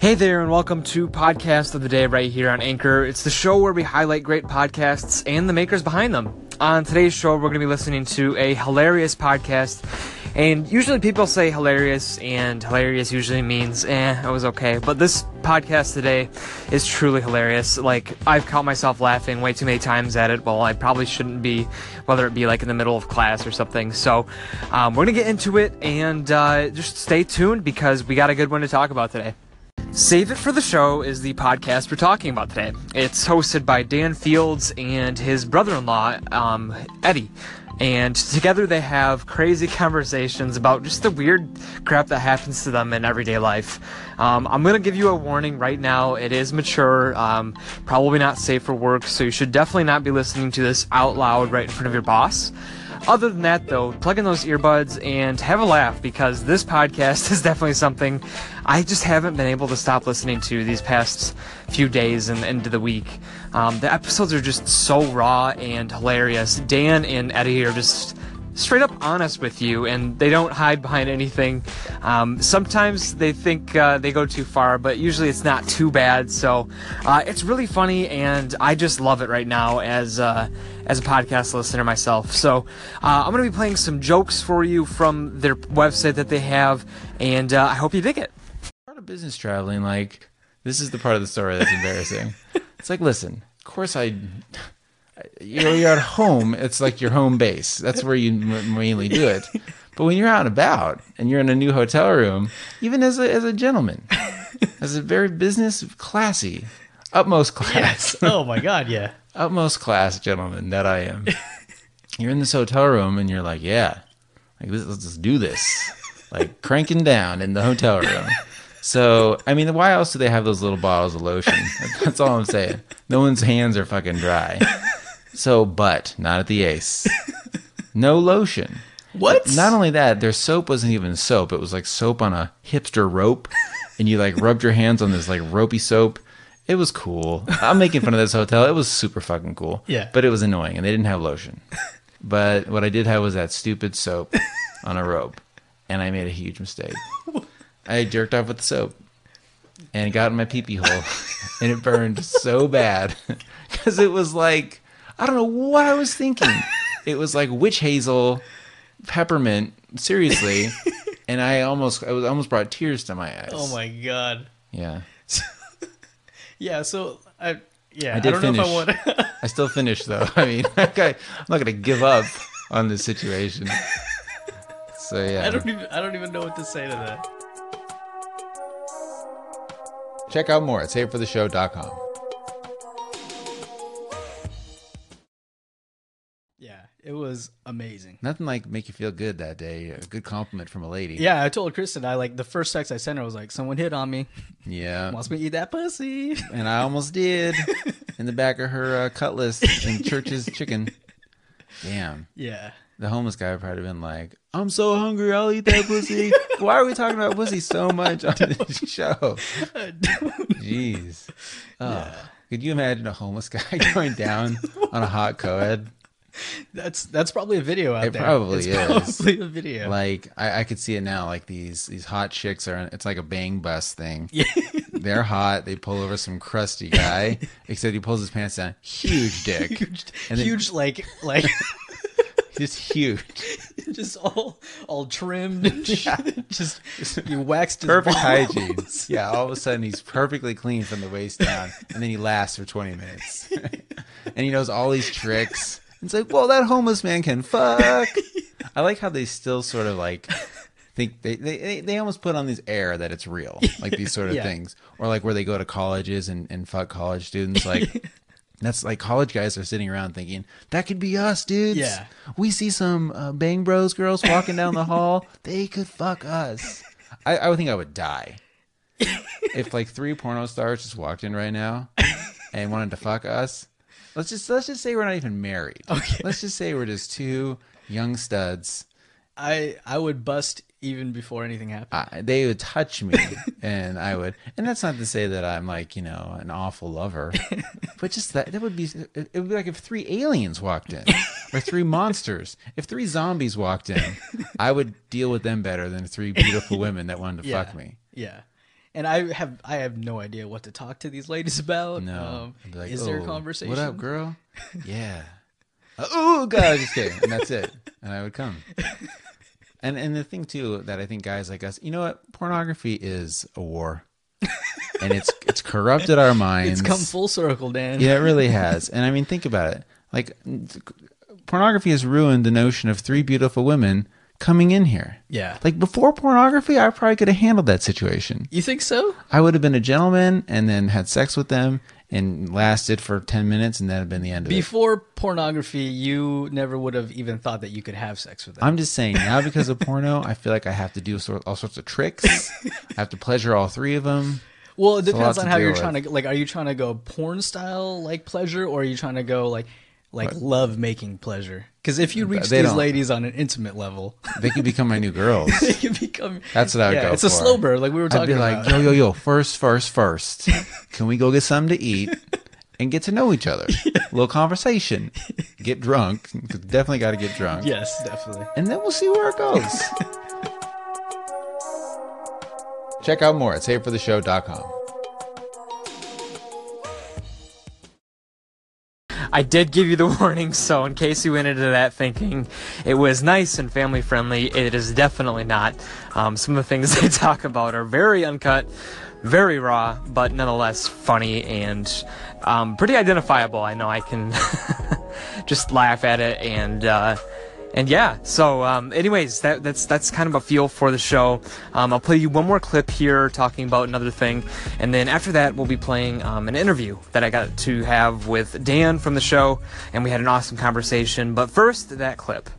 Hey there, and welcome to Podcast of the Day right here on Anchor. It's the show where we highlight great podcasts and the makers behind them. On today's show, we're going to be listening to a hilarious podcast. And usually people say hilarious, and hilarious usually means, eh, it was okay. But this podcast today is truly hilarious. Like, I've caught myself laughing way too many times at it. Well, I probably shouldn't be, whether it be like in the middle of class or something. So, um, we're going to get into it, and uh, just stay tuned because we got a good one to talk about today. Save It for the Show is the podcast we're talking about today. It's hosted by Dan Fields and his brother in law, um, Eddie. And together they have crazy conversations about just the weird crap that happens to them in everyday life. Um, I'm going to give you a warning right now. It is mature, um, probably not safe for work, so you should definitely not be listening to this out loud right in front of your boss. Other than that, though, plug in those earbuds and have a laugh because this podcast is definitely something I just haven't been able to stop listening to these past few days and into the week. Um, the episodes are just so raw and hilarious. Dan and Eddie are just straight up honest with you and they don't hide behind anything. Um, sometimes they think uh, they go too far, but usually it's not too bad. So uh, it's really funny and I just love it right now as uh, as a podcast listener myself. So uh, I'm going to be playing some jokes for you from their website that they have, and uh, I hope you dig it. Part of business traveling, like this is the part of the story that's embarrassing. it's like, listen, of course I you know, you're at home. It's like your home base. That's where you mainly do it. But when you're out and about and you're in a new hotel room, even as a, as a gentleman, as a very business classy, utmost class. Yes. Oh my God. Yeah. utmost class gentleman that I am. You're in this hotel room and you're like, yeah, like let's, let's just do this, like cranking down in the hotel room. So, I mean, why else do they have those little bottles of lotion? That's all I'm saying. No one's hands are fucking dry. So, but not at the Ace. No lotion. What? Not only that, their soap wasn't even soap. It was like soap on a hipster rope, and you like rubbed your hands on this like ropey soap. It was cool. I'm making fun of this hotel. It was super fucking cool. Yeah. But it was annoying, and they didn't have lotion. But what I did have was that stupid soap on a rope, and I made a huge mistake. I jerked off with the soap, and it got in my pee pee hole, and it burned so bad because it was like I don't know what I was thinking. It was like witch hazel, peppermint, seriously, and I almost I was almost brought tears to my eyes. Oh my God. Yeah, Yeah. So I. Yeah. I did don't know finish. if I want. I still finished though. I mean, okay, I'm not gonna give up on this situation. So yeah, I don't even. I don't even know what to say to that. check out more at savefortheshow.com. amazing. Nothing like make you feel good that day. A good compliment from a lady. Yeah. I told Kristen. I like the first text I sent her was like, "Someone hit on me. Yeah. Wants me to eat that pussy." And I almost did in the back of her uh, cutlass and Church's chicken. Damn. Yeah. The homeless guy would probably been like, I'm so hungry, I'll eat that pussy. Why are we talking about pussy so much on this show? Jeez. Oh. Could you imagine a homeless guy going down on a hot co-ed? That's that's probably a video out It there. probably it's is. Probably a video. Like I, I could see it now. Like these these hot chicks are. It's like a bang bus thing. yeah. They're hot. They pull over some crusty guy. except he pulls his pants down. Huge dick. huge, And then- huge like like Just huge. just all all trimmed shit. just you waxed Perfect hygiene. Yeah. All of a sudden he's perfectly clean from the waist down, and then he lasts for 20 minutes, and he knows all these tricks. It's like, well, that homeless man can fuck. I like how they still sort of like think they, they they- almost put on this air that it's real, like these sort of Yeah. things, or like where they go to colleges and and fuck college students, like. That's like college guys are sitting around thinking that could be us, dudes. Yeah. we see some uh, Bang Bros girls walking down the hall. They could fuck us. I, I would think I would die if like three porno stars just walked in right now and wanted to fuck us. Let's just let's just say we're not even married. Okay. Let's just say we're just two young studs. I I would bust even before anything happened. I, they would touch me, and I would. And that's not to say that I'm like you know an awful lover, but just that that would be it would be like if three aliens walked in, or three monsters. If three zombies walked in, I would deal with them better than three beautiful women that wanted to yeah. fuck me. Yeah. And I have I have no idea what to talk to these ladies about. No. Um, like, is there a "Oh, conversation? What up, girl? yeah. Uh, oh God, just kidding. And that's it. And I would come. And and the thing too that I think guys like us, you know what? Pornography is a war, and it's it's corrupted our minds. It's come full circle, Dan. Yeah, it really has. And I mean, think about it. Like, pornography has ruined the notion of three beautiful women coming in here. Yeah. Like before pornography, I probably could have handled that situation. You think so? I would have been a gentleman and then had sex with them and lasted for 10 minutes and that had been the end of it. Before pornography, you never would have even thought that you could have sex with them. I'm just saying now because of porno, I feel like I have to do all sorts of tricks. I have to pleasure all three of them. well, it depends on how you're with. trying to like. Are you trying to go porn style like pleasure, or are you trying to go like like love making pleasure? Because if you reach They these ladies on an intimate level, They could become my new girls. they can become. That's what I would yeah, go It's a slow burn, like we were talking. I'd be like, about. yo, yo, yo, first, first, first. Can we go get something to eat and get to know each other? A little conversation. Get drunk. Definitely got to get drunk. yes, definitely. And then we'll see where it goes. Check out more at savefortheshow.com. I did give you the warning, so in case you went into that thinking it was nice and family friendly, it is definitely not. Um, some of the things they talk about are very uncut, very raw, but nonetheless funny and um, pretty identifiable. I know I can just laugh at it and. Uh, and yeah, so um, anyways, that, that's that's kind of a feel for the show. Um, I'll play you one more clip here talking about another thing, and then after that we'll be playing um, an interview that I got to have with Dan from the show, and we had an awesome conversation. But first, that clip.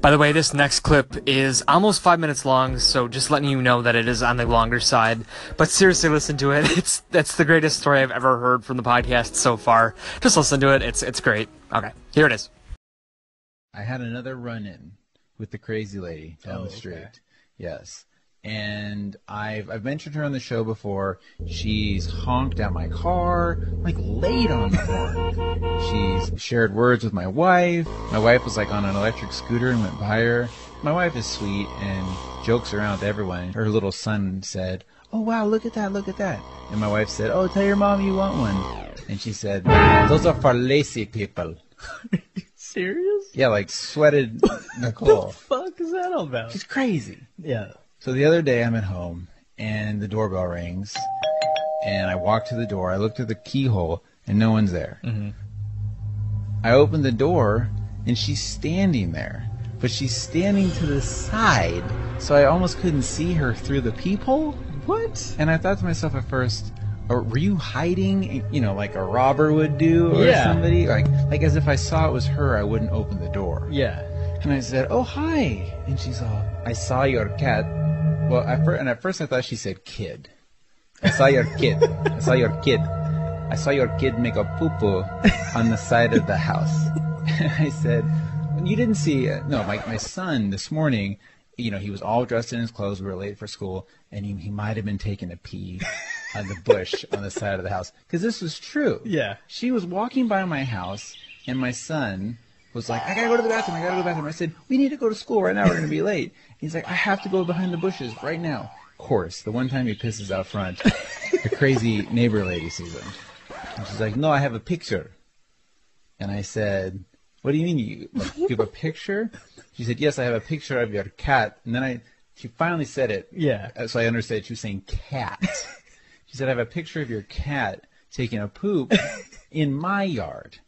By the way, this next clip is almost five minutes long, so just letting you know that it is on the longer side. But seriously, listen to it. It's that's the greatest story I've ever heard from the podcast so far. Just listen to it. It's it's great. Okay, here it is. I had another run in with the crazy lady down Oh, the street. okay. Yes. And I've I've mentioned her on the show before. She's honked at my car, like laid on the horn. She's shared words with my wife. My wife was like on an electric scooter and went by her. My wife is sweet and jokes around with everyone. Her little son said, "Oh wow, look at that, look at that." And my wife said, "Oh, tell your mom you want one." And she said, "Those are for lazy people." Serious? Yeah, like sweated Nicole. What the fuck is that all about? She's crazy. Yeah. So the other day I'm at home and the doorbell rings and I walk to the door. I look through the keyhole and no one's there. Mm-hmm. I open the door and she's standing there, but she's standing to the side, so I almost couldn't see her through the peephole. What? And I thought to myself at first, or were you hiding, you know, like a robber would do, or Yeah. somebody, like, like as if I saw it was her, I wouldn't open the door. Yeah. And I said, "Oh hi," and she's all, "I saw your cat." Well, at first, and at first I thought she said kid. I saw your kid. I saw your kid. I saw your kid make a poo poo on the side of the house. And I said, "You didn't see?" Uh, no, my my son this morning. You know, he was all dressed in his clothes. We were late for school, and he, he might have been taking a pee on the bush on the side of the house because this was true. Yeah. She was walking by my house, and my son was like, I gotta go to the bathroom, I gotta go to the bathroom. I said, We need to go to school right now, we're gonna be late. He's like, I have to go behind the bushes right now. Of course, the one time he pisses out front, the crazy neighbor lady sees him. And she's like, No, I have a picture. And I said, What do you mean you, you have a picture? She said, Yes, I have a picture of your cat. And then I, she finally said it. Yeah. Uh, So I understood she was saying cat. Said, I have a picture of your cat taking a poop in my yard.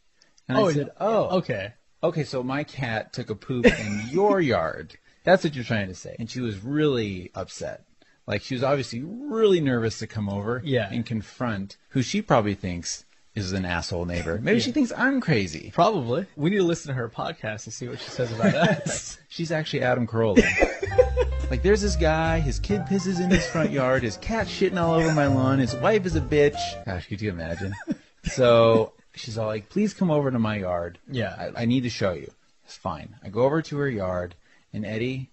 And I oh, said, Oh, Okay. okay, so my cat took a poop in your yard. That's what you're trying to say. And she was really upset. Like she was obviously really nervous to come over Yeah. and confront who she probably thinks is an asshole neighbor. Maybe she thinks I'm crazy. Probably. We need to listen to her podcast to see what she says about us. She's actually Adam Carolla. Like there's this guy, his kid pisses in his front yard, his cat shitting all over my lawn, his wife is a bitch. Gosh, could you imagine? So she's all like, please come over to my yard. Yeah. I, I need to show you. It's fine. I go over to her yard, and Eddie,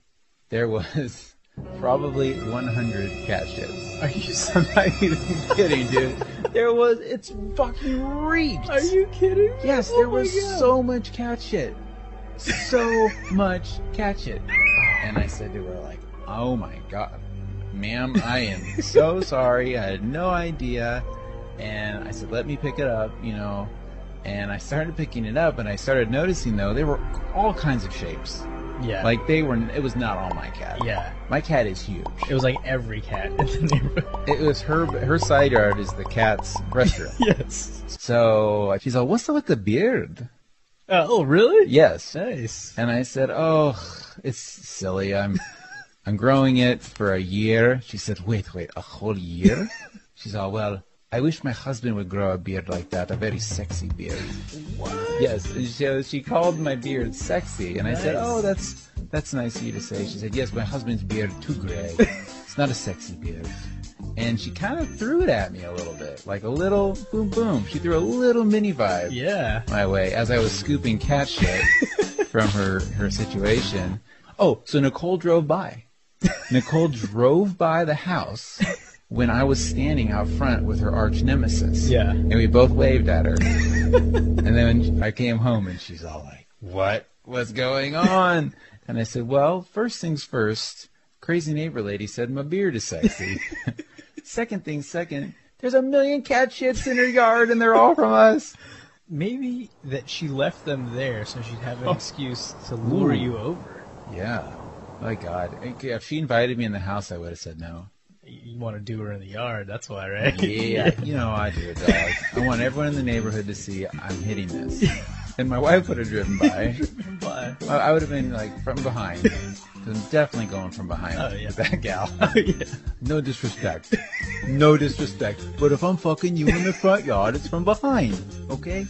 there was probably 100 cat shits. Are you I'm kidding, dude. There was, it's fucking reeked. Are you kidding? me? Yes, Oh there was God. so much cat shit. So much cat shit. And I said to her, like, oh my god. ma'am, I am so sorry. I had no idea. And I said, let me pick it up, you know. And I started picking it up, and I started noticing, though, there were all kinds of shapes. Yeah. Like, they were, it was not all my cat. yeah. My cat is huge. It was like every cat in the neighborhood. It was her, her side yard is the cat's restroom. yes. so she's like, what's up with the beard? Uh, oh, really? Yes. Nice. And I said, "Oh, it's silly. I'm I'm growing it for a year." She said, "Wait, wait, a whole year?" She's all, "Well, I wish my husband would grow a beard like that, a very sexy beard." What? Yes, and she, she called my beard sexy, and I said, "Oh, that's that's nice of you to say." She said, "Yes, my husband's beard too gray. it's not a sexy beard." And she kind of threw it at me a little bit, like a little boom boom. She threw a little mini vibe Yeah. my way as I was scooping cat shit from her her situation. Oh, so Nicole drove by. Nicole drove by the house when I was standing out front with her arch nemesis. Yeah. And we both waved at her. and then I came home and she's all like, "What? What's going on?" And I said, "Well, first things first. Crazy neighbor lady said my beard is sexy. second thing second, there's a million cat shits in her yard and they're all from us." Maybe that she left them there so she'd have an oh. excuse to lure Ooh. you over. Yeah. My God. If she invited me in the house, I would have said no. You want to do her in the yard, that's why, right? Yeah, you know I do, dog. I want everyone in the neighborhood to see I'm hitting this. And my wife would have driven by. But, I I would have been like from behind. I'm definitely going from behind Oh, yeah. with that gal. oh, yeah. No disrespect. No disrespect. But if I'm fucking you in the front yard, it's from behind. Okay?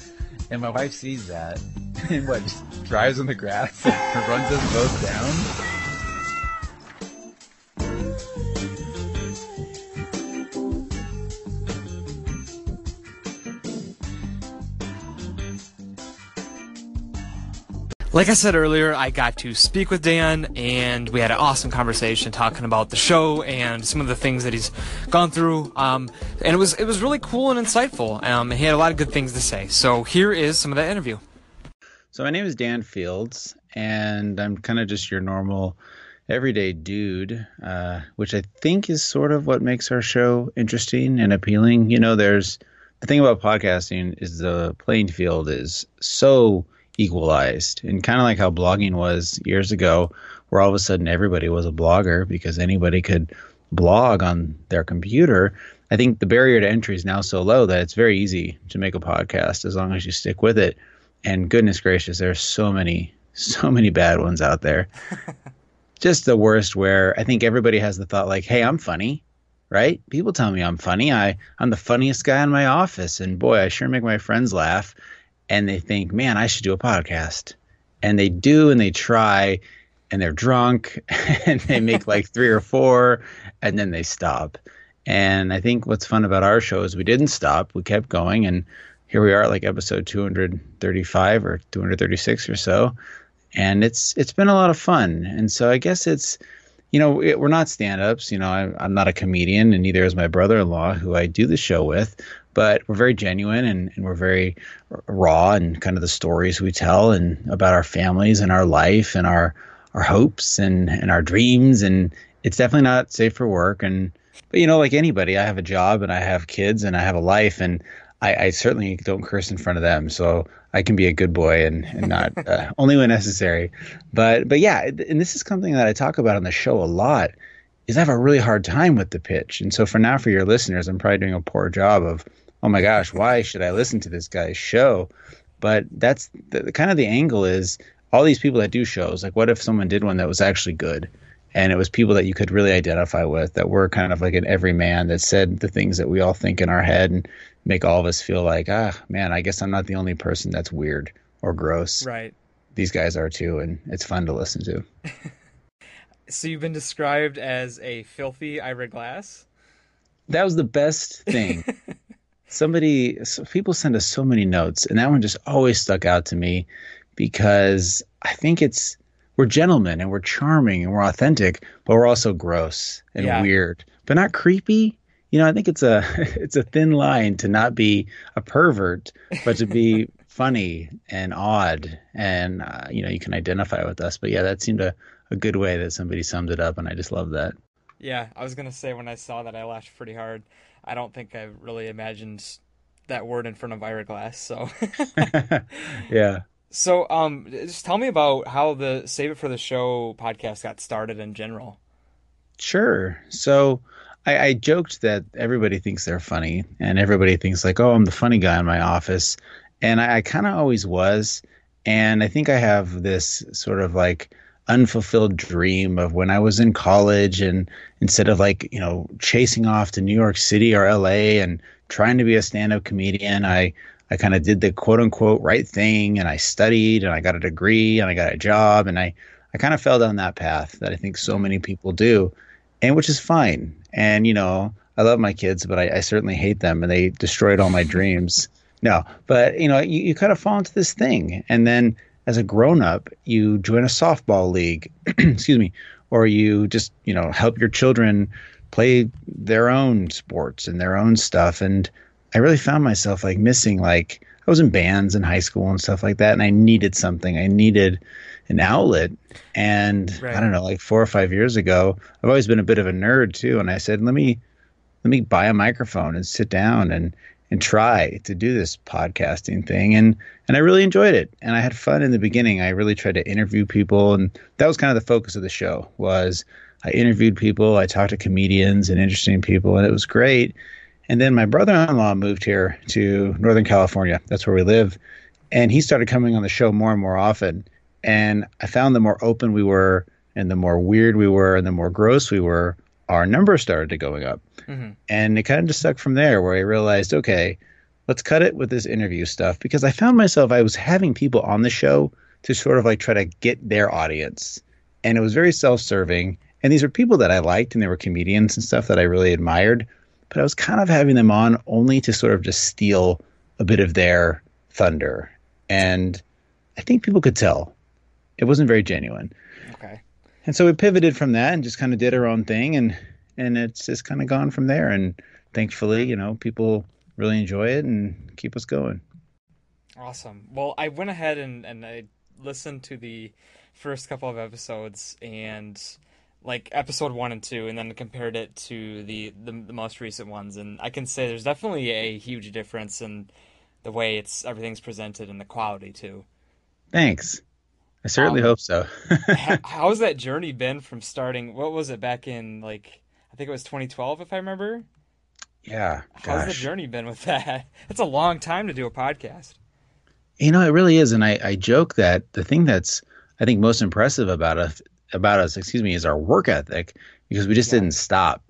And my wife sees that and what, just drives on the grass and runs us both down. Like I said earlier, I got to speak with Dan, and we had an awesome conversation talking about the show and some of the things that he's gone through. Um, and it was it was really cool and insightful. Um, and he had a lot of good things to say. So here is some of that interview. So my name is Dan Fields, and I'm kind of just your normal, everyday dude, uh, which I think is sort of what makes our show interesting and appealing. You know, there's the thing about podcasting is the playing field is so equalized, and kind of like how blogging was years ago, where all of a sudden everybody was a blogger because anybody could blog on their computer. I think the barrier to entry is now so low that it's very easy to make a podcast as long as you stick with it. And goodness gracious there's so many so many bad ones out there. Just the worst where i think everybody has the thought like hey i'm funny right? People tell me i'm funny. I i'm the funniest guy in my office. And boy i sure make my friends laugh and they think man i should do a podcast. And they do and they try and they're drunk and they make like three or four and then they stop. And i think what's fun about our show is we didn't stop. We kept going and here we are at like episode 235 or 236 or so. And it's it's been a lot of fun. And so i guess it's you know it, we're not stand-ups. You know I, i'm not a comedian and neither is my brother-in-law who i do the show with but we're very genuine and, and we're very raw and kind of the stories we tell and about our families and our life and our our hopes and and our dreams and it's definitely not safe for work and but you know like anybody i have a job and i have kids and i have a life and I, I certainly don't curse in front of them, so I can be a good boy and, and not uh, only when necessary. But but yeah, and this is something that I talk about on the show a lot. Is I have a really hard time with the pitch, and so for now, for your listeners, I'm probably doing a poor job of, oh my gosh, why should I listen to this guy's show? But that's the, the kind of the angle is all these people that do shows. Like, what if someone did one that was actually good? and it was people that you could really identify with that were kind of like an everyman that said the things that we all think in our head and make all of us feel like ah man i guess i'm not the only person that's weird or gross Right. these guys are too and it's fun to listen to So you've been described as a filthy Ira Glass. that was the best thing somebody so people send us so many notes and that one just always stuck out to me because i think it's we're gentlemen and we're charming and we're authentic but we're also gross and Yeah. weird but not creepy you know i think it's a it's a thin line to not be a pervert but to be funny and odd and uh, you know you can identify with us but yeah that seemed a, a good way that somebody summed it up and i just love that Yeah, I was gonna say when I saw that I laughed pretty hard. I don't think I really imagined that word in front of Ira Glass. So, yeah. so um, just tell me about how the Save It for the Show podcast got started in general. Sure. So I, I joked that everybody thinks they're funny, and everybody thinks like, "Oh, I'm the funny guy in my office," and I, I kind of always was. And I think I have this sort of like unfulfilled dream of when I was in college and instead of like, you know, chasing off to New York City or LA and trying to be a stand-up comedian, I I kind of did the quote unquote right thing and I studied and I got a degree and I got a job and I I kind of fell down that path that I think so many people do and which is fine. And you know, I love my kids, but I, I certainly hate them and they destroyed all my dreams. No, but you know, you, you kind of fall into this thing and then as a grown up, you join a softball league, excuse me, or you just, you know, help your children play their own sports and their own stuff. And I really found myself like missing, like, I was in bands in high school and stuff like that. And I needed something. I needed an outlet. And right. I don't know, like four or five years ago, I've always been a bit of a nerd too. And I said, let me, let me buy a microphone and sit down and and try to do this podcasting thing and and I really enjoyed it and I had fun in the beginning. I really tried to interview people and that was kind of the focus of the show was I interviewed people I talked to comedians and interesting people and it was great. And then my brother-in-law moved here to Northern California. That's where we live. And he started coming on the show more and more often. And I found the more open we were and the more weird we were and the more gross we were our numbers started to going up Mm-hmm. And it kind of just stuck from there where I realized, okay, let's cut it with this interview stuff because I found myself, I was having people on the show to sort of like try to get their audience. And it was very self serving. And these were people that I liked and they were comedians and stuff that I really admired. But I was kind of having them on only to sort of just steal a bit of their thunder. And I think people could tell it wasn't very genuine. Okay. And so we pivoted from that and just kind of did our own thing. And and it's just kind of gone from there. And thankfully, you know, people really enjoy it and keep us going. Awesome. Well, I went ahead and, and I listened to the first couple of episodes and like episode one and two, and then compared it to the, the, the most recent ones, and I can say there's definitely a huge difference in the way it's everything's presented and the quality too. Thanks. I certainly um, hope so. how's that journey been from starting? What was it back in like I think it was 2012, if I remember. Yeah. How's the journey been with that? It's a long time to do a podcast. You know, it really is, and I, I joke that the thing that's I think most impressive about us about us, excuse me, is our work ethic because we just yeah. didn't stop.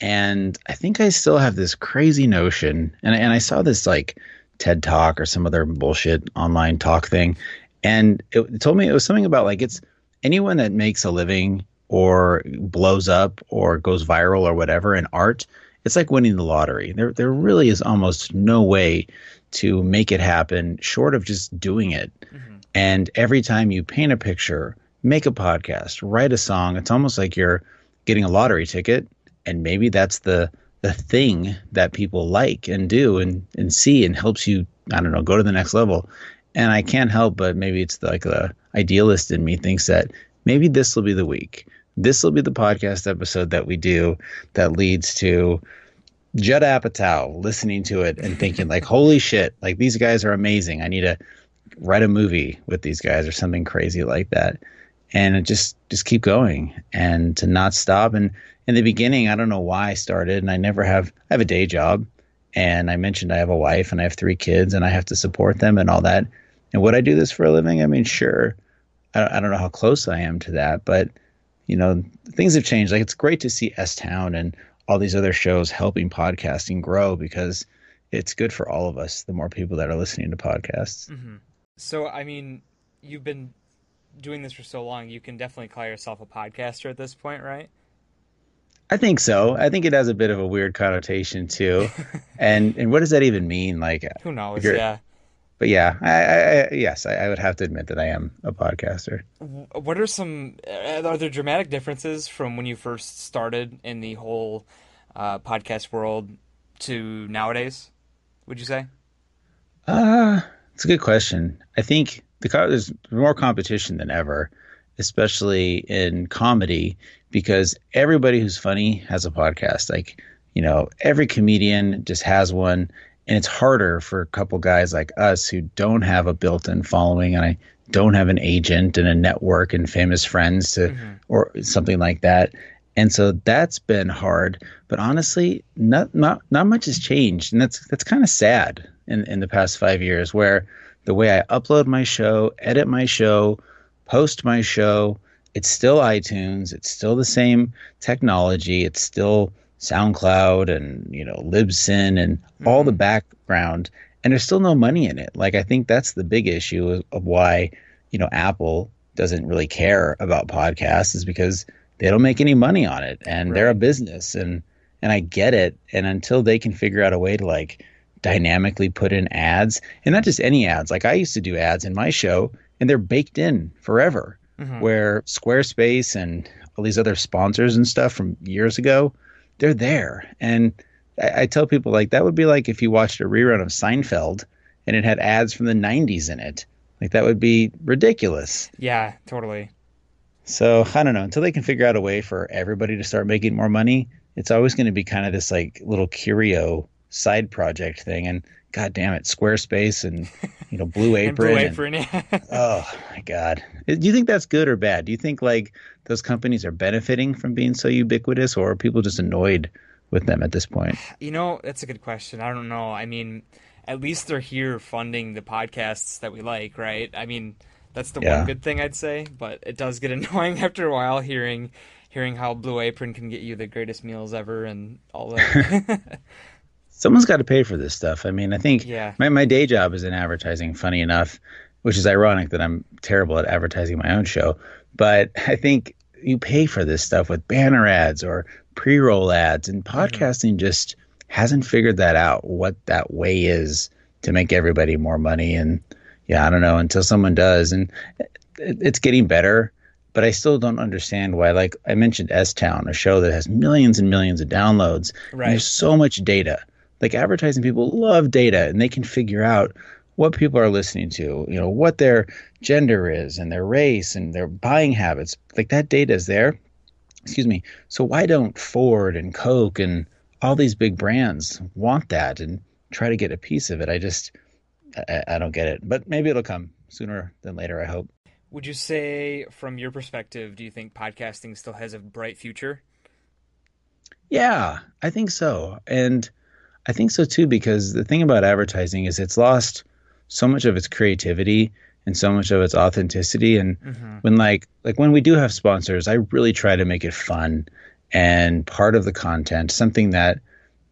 And I think I still have this crazy notion, and and I saw this like TED Talk or some other bullshit online talk thing, and it, told me it was something about like it's anyone that makes a living or blows up or goes viral or whatever in art, it's like winning the lottery. There there really is almost no way to make it happen short of just doing it. Mm-hmm. And every time you paint a picture, make a podcast, write a song, it's almost like you're getting a lottery ticket and maybe that's the the thing that people like and do and and see and helps you I don't know go to the next level. And I can't help but maybe it's like the idealist in me thinks that maybe this will be the week this will be the podcast episode that we do that leads to Judd Apatow listening to it and thinking like, holy shit, like these guys are amazing. I need to write a movie with these guys or something crazy like that. And just just keep going and to not stop. And in the beginning, I don't know why I started and I never have I have a day job and I mentioned I have a wife and I have three kids and I have to support them and all that. And would I do this for a living? I mean, sure. I, I don't know how close I am to that, but you know, things have changed. Like it's great to see S Town and all these other shows helping podcasting grow because it's good for all of us. The more people that are listening to podcasts. Mm-hmm. So, I mean, you've been doing this for so long, you can definitely call yourself a podcaster at this point, right? I think so. I think it has a bit of a weird connotation too. and and what does that even mean? Like, who knows? Yeah but yeah, I, I, yes, I, I, would have to admit that I am a podcaster. What are some? Uh, are there dramatic differences from when you first started in the whole uh, podcast world to nowadays? Would you say? Uh, it's a good question. I think the there's more competition than ever, especially in comedy, because everybody who's funny has a podcast. Like, you know, every comedian just has one. And it's harder for a couple guys like us who don't have a built in following and I don't have an agent and a network and famous friends to, mm-hmm. or something like that. And so that's been hard. But honestly, not not not much has changed, and that's that's kind of sad in in the past five years, where the way I upload my show, edit my show, post my show, it's still iTunes, it's still the same technology, it's still SoundCloud and you know Libsyn and mm-hmm. all the mm-hmm. background, and there's still no money in it. Like I think that's the big issue of, of why you know Apple doesn't really care about podcasts is because they don't make any money on it and right. they're a business and and I get it and until they can figure out a way to like dynamically put in ads and not just any ads like I used to do ads in my show and they're baked in forever mm-hmm. where Squarespace and all these other sponsors and stuff from years ago they're there and I, I tell people like that would be like if you watched a rerun of Seinfeld and it had ads from the 90s in it like that would be ridiculous yeah totally so I don't know until they can figure out a way for everybody to start making more money. It's always going to be kind of this like little curio side project thing. And God damn it, Squarespace and you know Blue Apron. Blue Apron. And, oh my God, do you think that's good or bad? Do you think like those companies are benefiting from being so ubiquitous, or are people just annoyed with them at this point? You know, that's a good question. I don't know. I mean, at least they're here funding the podcasts that we like, right? I mean that's the yeah. one good thing I'd say, but it does get annoying after a while hearing hearing how Blue Apron can get you the greatest meals ever and all that. Someone's got to pay for this stuff. I mean, I think yeah. my, my day job is in advertising, funny enough, which is ironic that I'm terrible at advertising my own show. But I think you pay for this stuff with banner ads or pre roll ads, and mm-hmm. podcasting mm-hmm. just hasn't figured that out, what that way is to make everybody more money. And yeah, I don't know until someone does, and it, it's getting better. But I still don't understand why. Like I mentioned, S Town, a show that has millions and millions of downloads. Right. there's so much data. Like advertising people love data, and they can figure out what people are listening to. You know what their gender is, and their race, and their buying habits. Like that data is there. Excuse me. So why don't Ford and Coke and all these big brands want that and try to get a piece of it? I just I, I don't get it, but maybe it'll come sooner than later. I hope. Would you say, from your perspective, do you think podcasting still has a bright future? Yeah, I think so. And I think so too, because the thing about advertising is it's lost so much of its creativity and so much of its authenticity. And mm-hmm. when like like when we do have sponsors, I really try to make it fun and part of the content, something that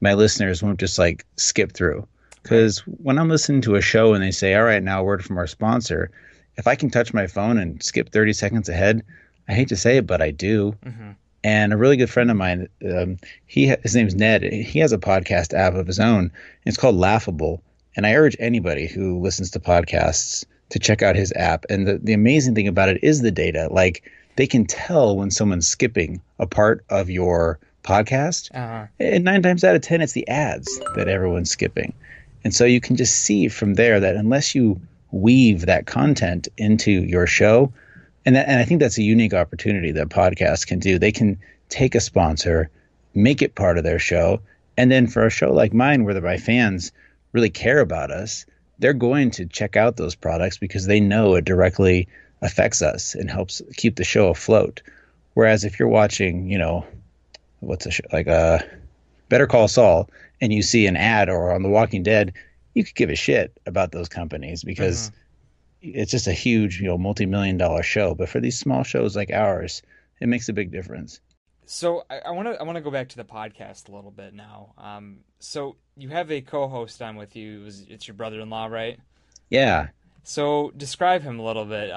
my listeners won't just like skip through. Because when I'm listening to a show and they say, all right, now a word from our sponsor, if I can touch my phone and skip 30 seconds ahead, I hate to say it, but I do. Mm-hmm. And a really good friend of mine, um, he his name's Ned. He has a podcast app of his own. It's called Laughable. And I urge anybody who listens to podcasts to check out his app. And the, the amazing thing about it is the data. Like they can tell when someone's skipping a part of your podcast. Uh-huh. And nine times out of 10, it's the ads that everyone's skipping. And so you can just see from there that unless you weave that content into your show, and that, and I think that's a unique opportunity that podcasts can do. They can take a sponsor, make it part of their show, and then for a show like mine where my fans really care about us, they're going to check out those products because they know it directly affects us and helps keep the show afloat. Whereas if you're watching, you know, what's a show like a uh, Better Call Saul, and you see an ad or on The Walking Dead, you could give a shit about those companies because mm-hmm. It's just a huge, you know, multi-million dollar show. But for these small shows like ours, it makes a big difference. So I want to I want to go back to the podcast a little bit now. Um, so you have a co-host on with you. It's your brother-in-law, right? Yeah. So describe him a little bit,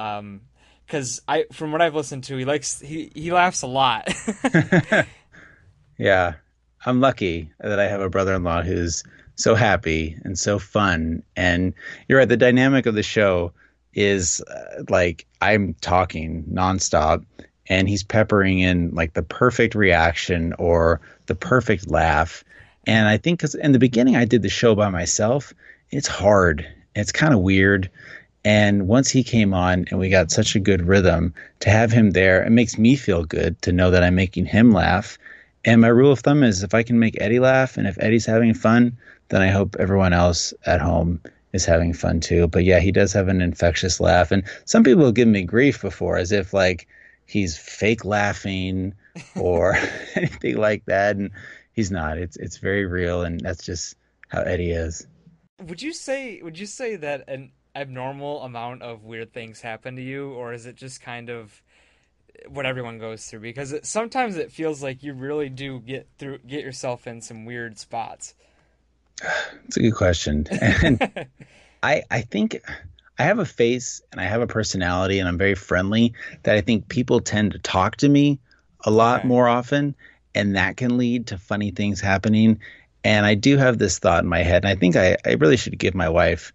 because um, I from what I've listened to, he likes he he laughs a lot. yeah, I'm lucky that I have a brother-in-law who's so happy and so fun. And you're right. The dynamic of the show is uh, like I'm talking nonstop, and he's peppering in like the perfect reaction or the perfect laugh. And I think because in the beginning I did the show by myself, it's hard. It's kind of weird. And once he came on and we got such a good rhythm, to have him there, it makes me feel good to know that I'm making him laugh. And my rule of thumb is if I can make Eddie laugh and if Eddie's having fun, then I hope everyone else at home is having fun too. But yeah, he does have an infectious laugh. And some people have given me grief before as if like he's fake laughing or anything like that. And he's not. It's it's very real and that's just how Eddie is. Would you say would you say that an abnormal amount of weird things happen to you or is it just kind of what everyone goes through because it, sometimes it feels like you really do get through get yourself in some weird spots. It's a good question. And I I think I have a face and I have a personality and I'm very friendly that I think people tend to talk to me a lot Okay. more often and that can lead to funny things happening. And I do have this thought in my head, and I think I, I really should give my wife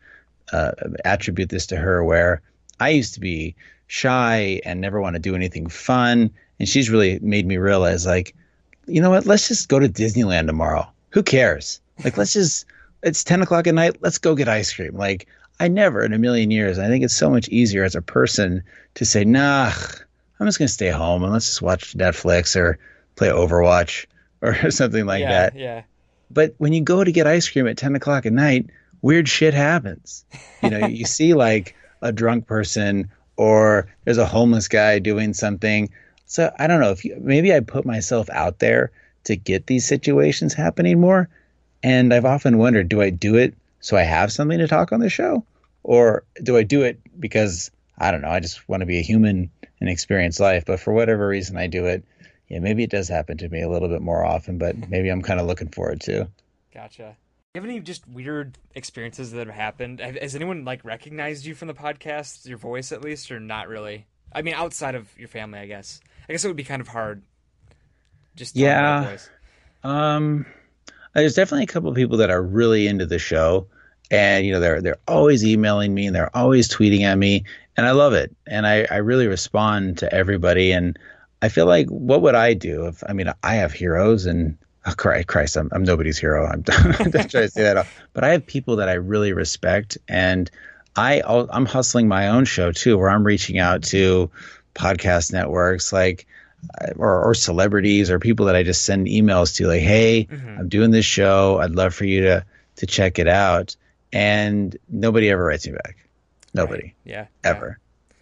uh, attribute this to her, where I used to be shy and never want to do anything fun, and she's really made me realize, like, you know what? Let's just go to Disneyland tomorrow. Who cares? Like, let's just. It's ten o'clock at night. Let's go get ice cream. Like, I never in a million years. I think it's so much easier as a person to say, nah, I'm just gonna stay home and let's just watch Netflix or play Overwatch or something like yeah, that. yeah. But when you go to get ice cream at 10 o'clock at night, weird shit happens. You know, you see like a drunk person or there's a homeless guy doing something. So I don't know if you, maybe I put myself out there to get these situations happening more. And I've often wondered, do I do it so I have something to talk on the show? Or do I do it because I don't know, I just want to be a human and experience life. But for whatever reason I do it, yeah, maybe it does happen to me a little bit more often, but maybe I'm kind of looking forward to. Gotcha. Do you have any just weird experiences that have happened? Has anyone like recognized you from the podcast, your voice at least, or not really? I mean, outside of your family, I guess. I guess it would be kind of hard. Just Yeah. a there's definitely a couple of people that are really into the show, and you know they're they're always emailing me and they're always tweeting at me, and I love it, and I I really respond to everybody, and I feel like what would I do if I mean I have heroes and. Oh, Christ, Christ I'm, I'm nobody's hero. I'm, I'm trying to say that, but I have people that I really respect, and I I'm hustling my own show too, where I'm reaching out to podcast networks like or, or celebrities or people that I just send emails to, like, "Hey, Mhm. I'm doing this show. I'd love for you to to check it out." And nobody ever writes me back. Nobody Right. Yeah. ever.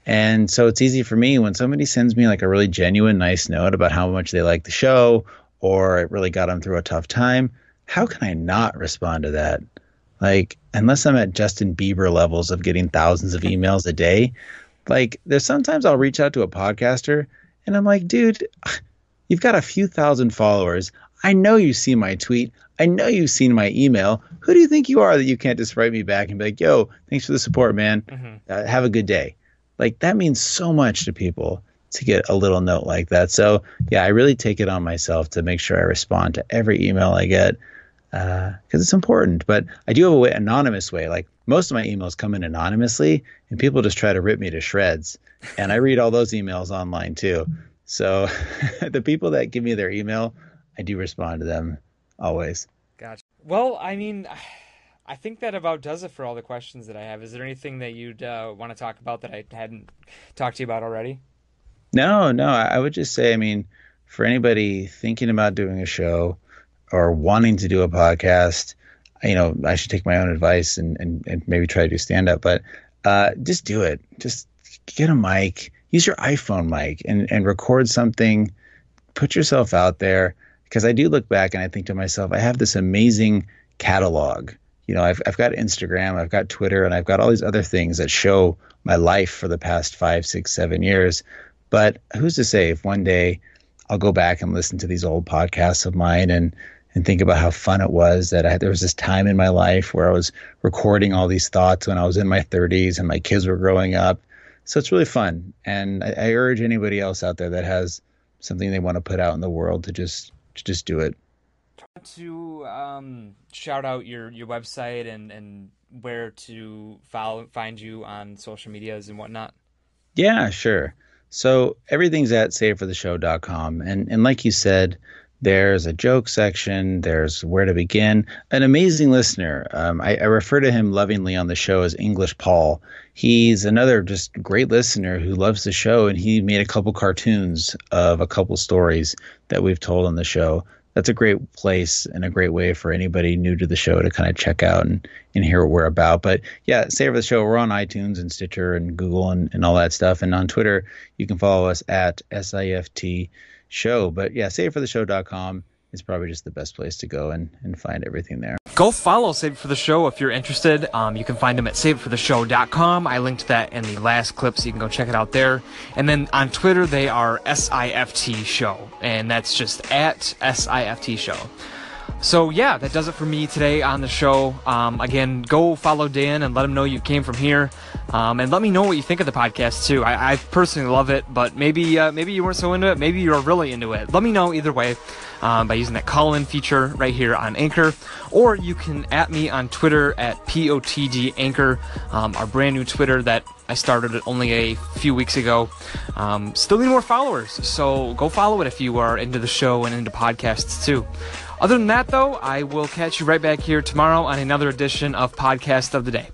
And so it's easy for me when somebody sends me like a really genuine, nice note about how much they like the show or it really got them through a tough time. How can I not respond to that? Like, unless I'm at Justin Bieber levels of getting thousands of emails a day, like, there's sometimes I'll reach out to a podcaster and I'm like, dude, you've got a few thousand followers. I know you see my tweet. I know you've seen my email. Who do you think you are that you can't just write me back and be like, yo, thanks for the support, man. Mhm. uh, have a good day. Like that means so much to people to get a little note like that. So yeah, I really take it on myself to make sure I respond to every email I get because it's important. But I do have a way, anonymous way. Like most of my emails come in anonymously, and people just try to rip me to shreds. And I read all those emails online too. So the people that give me their email, I do respond to them always. Gotcha. Well, I mean, I think that about does it for all the questions that I have. Is there anything that you'd uh, want to talk about that I hadn't talked to you about already? No, no. I I would just say, I mean, for anybody thinking about doing a show or wanting to do a podcast, you know, I should take my own advice and, and, and maybe try to do stand up, but uh, just do it. Just get a mic, use your iPhone mic and, and record something, put yourself out there. Because I do look back and I think to myself, I have this amazing catalog. You know, I've, I've got Instagram, I've got Twitter, and I've got all these other things that show my life for the past five, six, seven years. But who's to say if one day I'll go back and listen to these old podcasts of mine and and think about how fun it was that I, there was this time in my life where I was recording all these thoughts when I was in my 30s and my kids were growing up. So it's really fun, and I, I urge anybody else out there that has something they want to put out in the world to just to just do it. To um, shout out your, your website and, and where to follow find you on social medias and whatnot. Yeah, sure. So everything's at savefortheshow.com. And and like you said, There's a joke section. There's where to begin. An amazing listener. Um, I, I refer to him lovingly on the show as English Paul. He's another just great listener who loves the show, and he made a couple cartoons of a couple stories that we've told on the show. That's a great place and a great way for anybody new to the show to kind of check out and, and hear what we're about. But yeah, Save for the Show. We're on iTunes and Stitcher and Google and, and all that stuff. And on Twitter, you can follow us at SIFT show. But yeah, savefortheshow.com is probably just the best place to go and, and find everything there. Go follow Save for the Show if you're interested. Um, you can find them at saveitfortheshow.com. I linked that in the last clip, so you can go check it out there. And then on Twitter, they are SIFT Show, and that's just at SIFT Show. So yeah, that does it for me today on the show. Um, again, go follow Dan and let him know you came from here, um, and let me know what you think of the podcast too. I, I personally love it, but maybe uh, maybe you weren't so into it. Maybe you're really into it. Let me know either way um, by using that call-in feature right here on Anchor, or you can at me on Twitter at POTG Anchor, um, our brand new Twitter that I started only a few weeks ago. Um, still need more followers, so go follow it if you are into the show and into podcasts too. Other than that, though, I will catch you right back here tomorrow on another edition of Podcast of the Day.